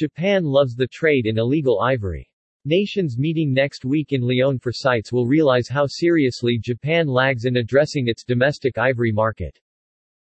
Japan loves the trade in illegal ivory. Nations meeting next week in Lyon for CITES will realize how seriously Japan lags in addressing its domestic ivory market.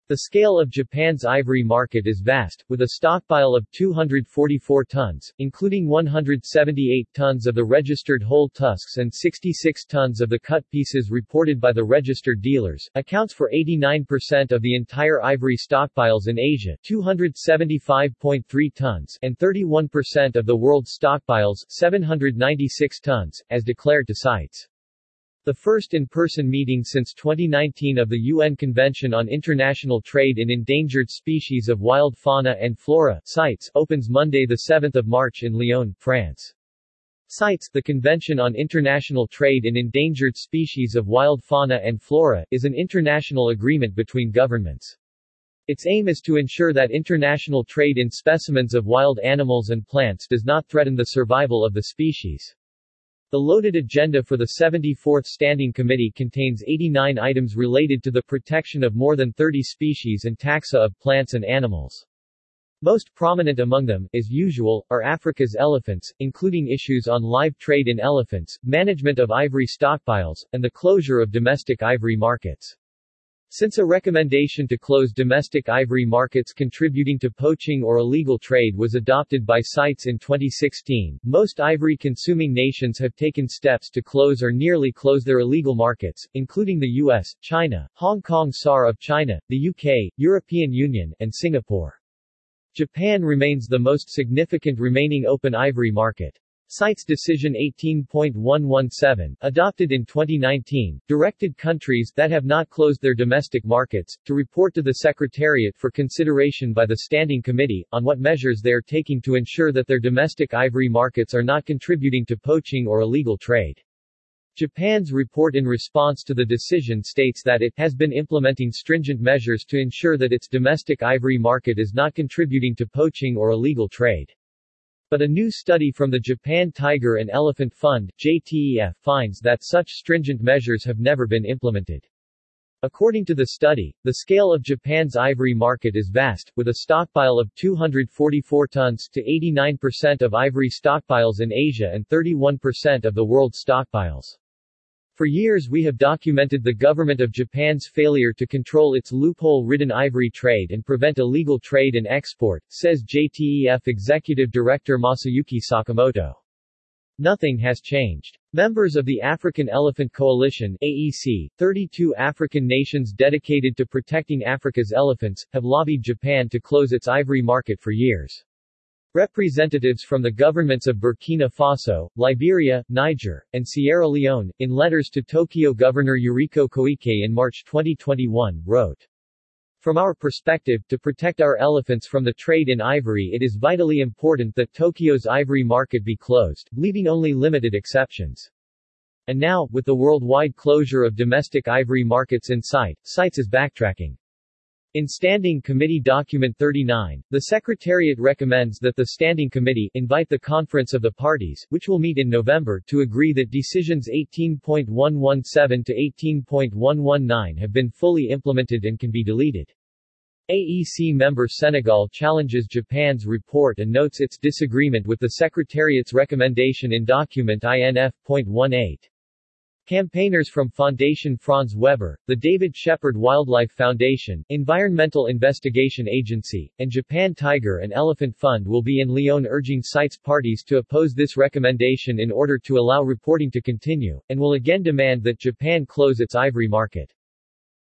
The scale of Japan's ivory market is vast, with a stockpile of 244 tons, including 178 tons of the registered whole tusks and 66 tons of the cut pieces reported by the registered dealers, accounts for 89% of the entire ivory stockpiles in Asia 275.3 tons and 31% of the world's stockpiles 796 tons, as declared to CITES. The first in-person meeting since 2019 of the UN Convention on International Trade in Endangered Species of Wild Fauna and Flora CITES opens Monday 7 March in Lyon, France. CITES, the Convention on International Trade in Endangered Species of Wild Fauna and Flora, is an international agreement between governments. Its aim is to ensure that international trade in specimens of wild animals and plants does not threaten the survival of the species. The loaded agenda for the 74th Standing Committee contains 89 items related to the protection of more than 30 species and taxa of plants and animals. Most prominent among them, as usual, are Africa's elephants, including issues on live trade in elephants, management of ivory stockpiles, and the closure of domestic ivory markets. Since a recommendation to close domestic ivory markets contributing to poaching or illegal trade was adopted by CITES in 2016, most ivory-consuming nations have taken steps to close or nearly close their illegal markets, including the US, China, Hong Kong SAR of China, the UK, European Union, and Singapore. Japan remains the most significant remaining open ivory market. CITES Decision 18.117, adopted in 2019, directed countries that have not closed their domestic markets, to report to the Secretariat for consideration by the Standing Committee, on what measures they are taking to ensure that their domestic ivory markets are not contributing to poaching or illegal trade. Japan's report in response to the decision states that it has been implementing stringent measures to ensure that its domestic ivory market is not contributing to poaching or illegal trade. But a new study from the Japan Tiger and Elephant Fund JTEF, finds that such stringent measures have never been implemented. According to the study, the scale of Japan's ivory market is vast, with a stockpile of 244 tons to 89% of ivory stockpiles in Asia and 31% of the world's stockpiles. For years we have documented the government of Japan's failure to control its loophole-ridden ivory trade and prevent illegal trade and export, says JTEF Executive Director Masayuki Sakamoto. Nothing has changed. Members of the African Elephant Coalition AEC, 32 African nations dedicated to protecting Africa's elephants, have lobbied Japan to close its ivory market for years. Representatives from the governments of Burkina Faso, Liberia, Niger, and Sierra Leone, in letters to Tokyo Governor Yuriko Koike in March 2021, wrote, From our perspective, to protect our elephants from the trade in ivory it is vitally important that Tokyo's ivory market be closed, leaving only limited exceptions. And now, with the worldwide closure of domestic ivory markets in sight, CITES is backtracking. In Standing Committee Document 39, the Secretariat recommends that the Standing Committee invite the Conference of the Parties, which will meet in November, to agree that Decisions 18.117 to 18.119 have been fully implemented and can be deleted. AEC member Senegal challenges Japan's report and notes its disagreement with the Secretariat's recommendation in document INF.18. Campaigners from Fondation Franz Weber, the David Shepherd Wildlife Foundation, Environmental Investigation Agency, and Japan Tiger and Elephant Fund will be in Lyon urging CITES parties to oppose this recommendation in order to allow reporting to continue, and will again demand that Japan close its ivory market.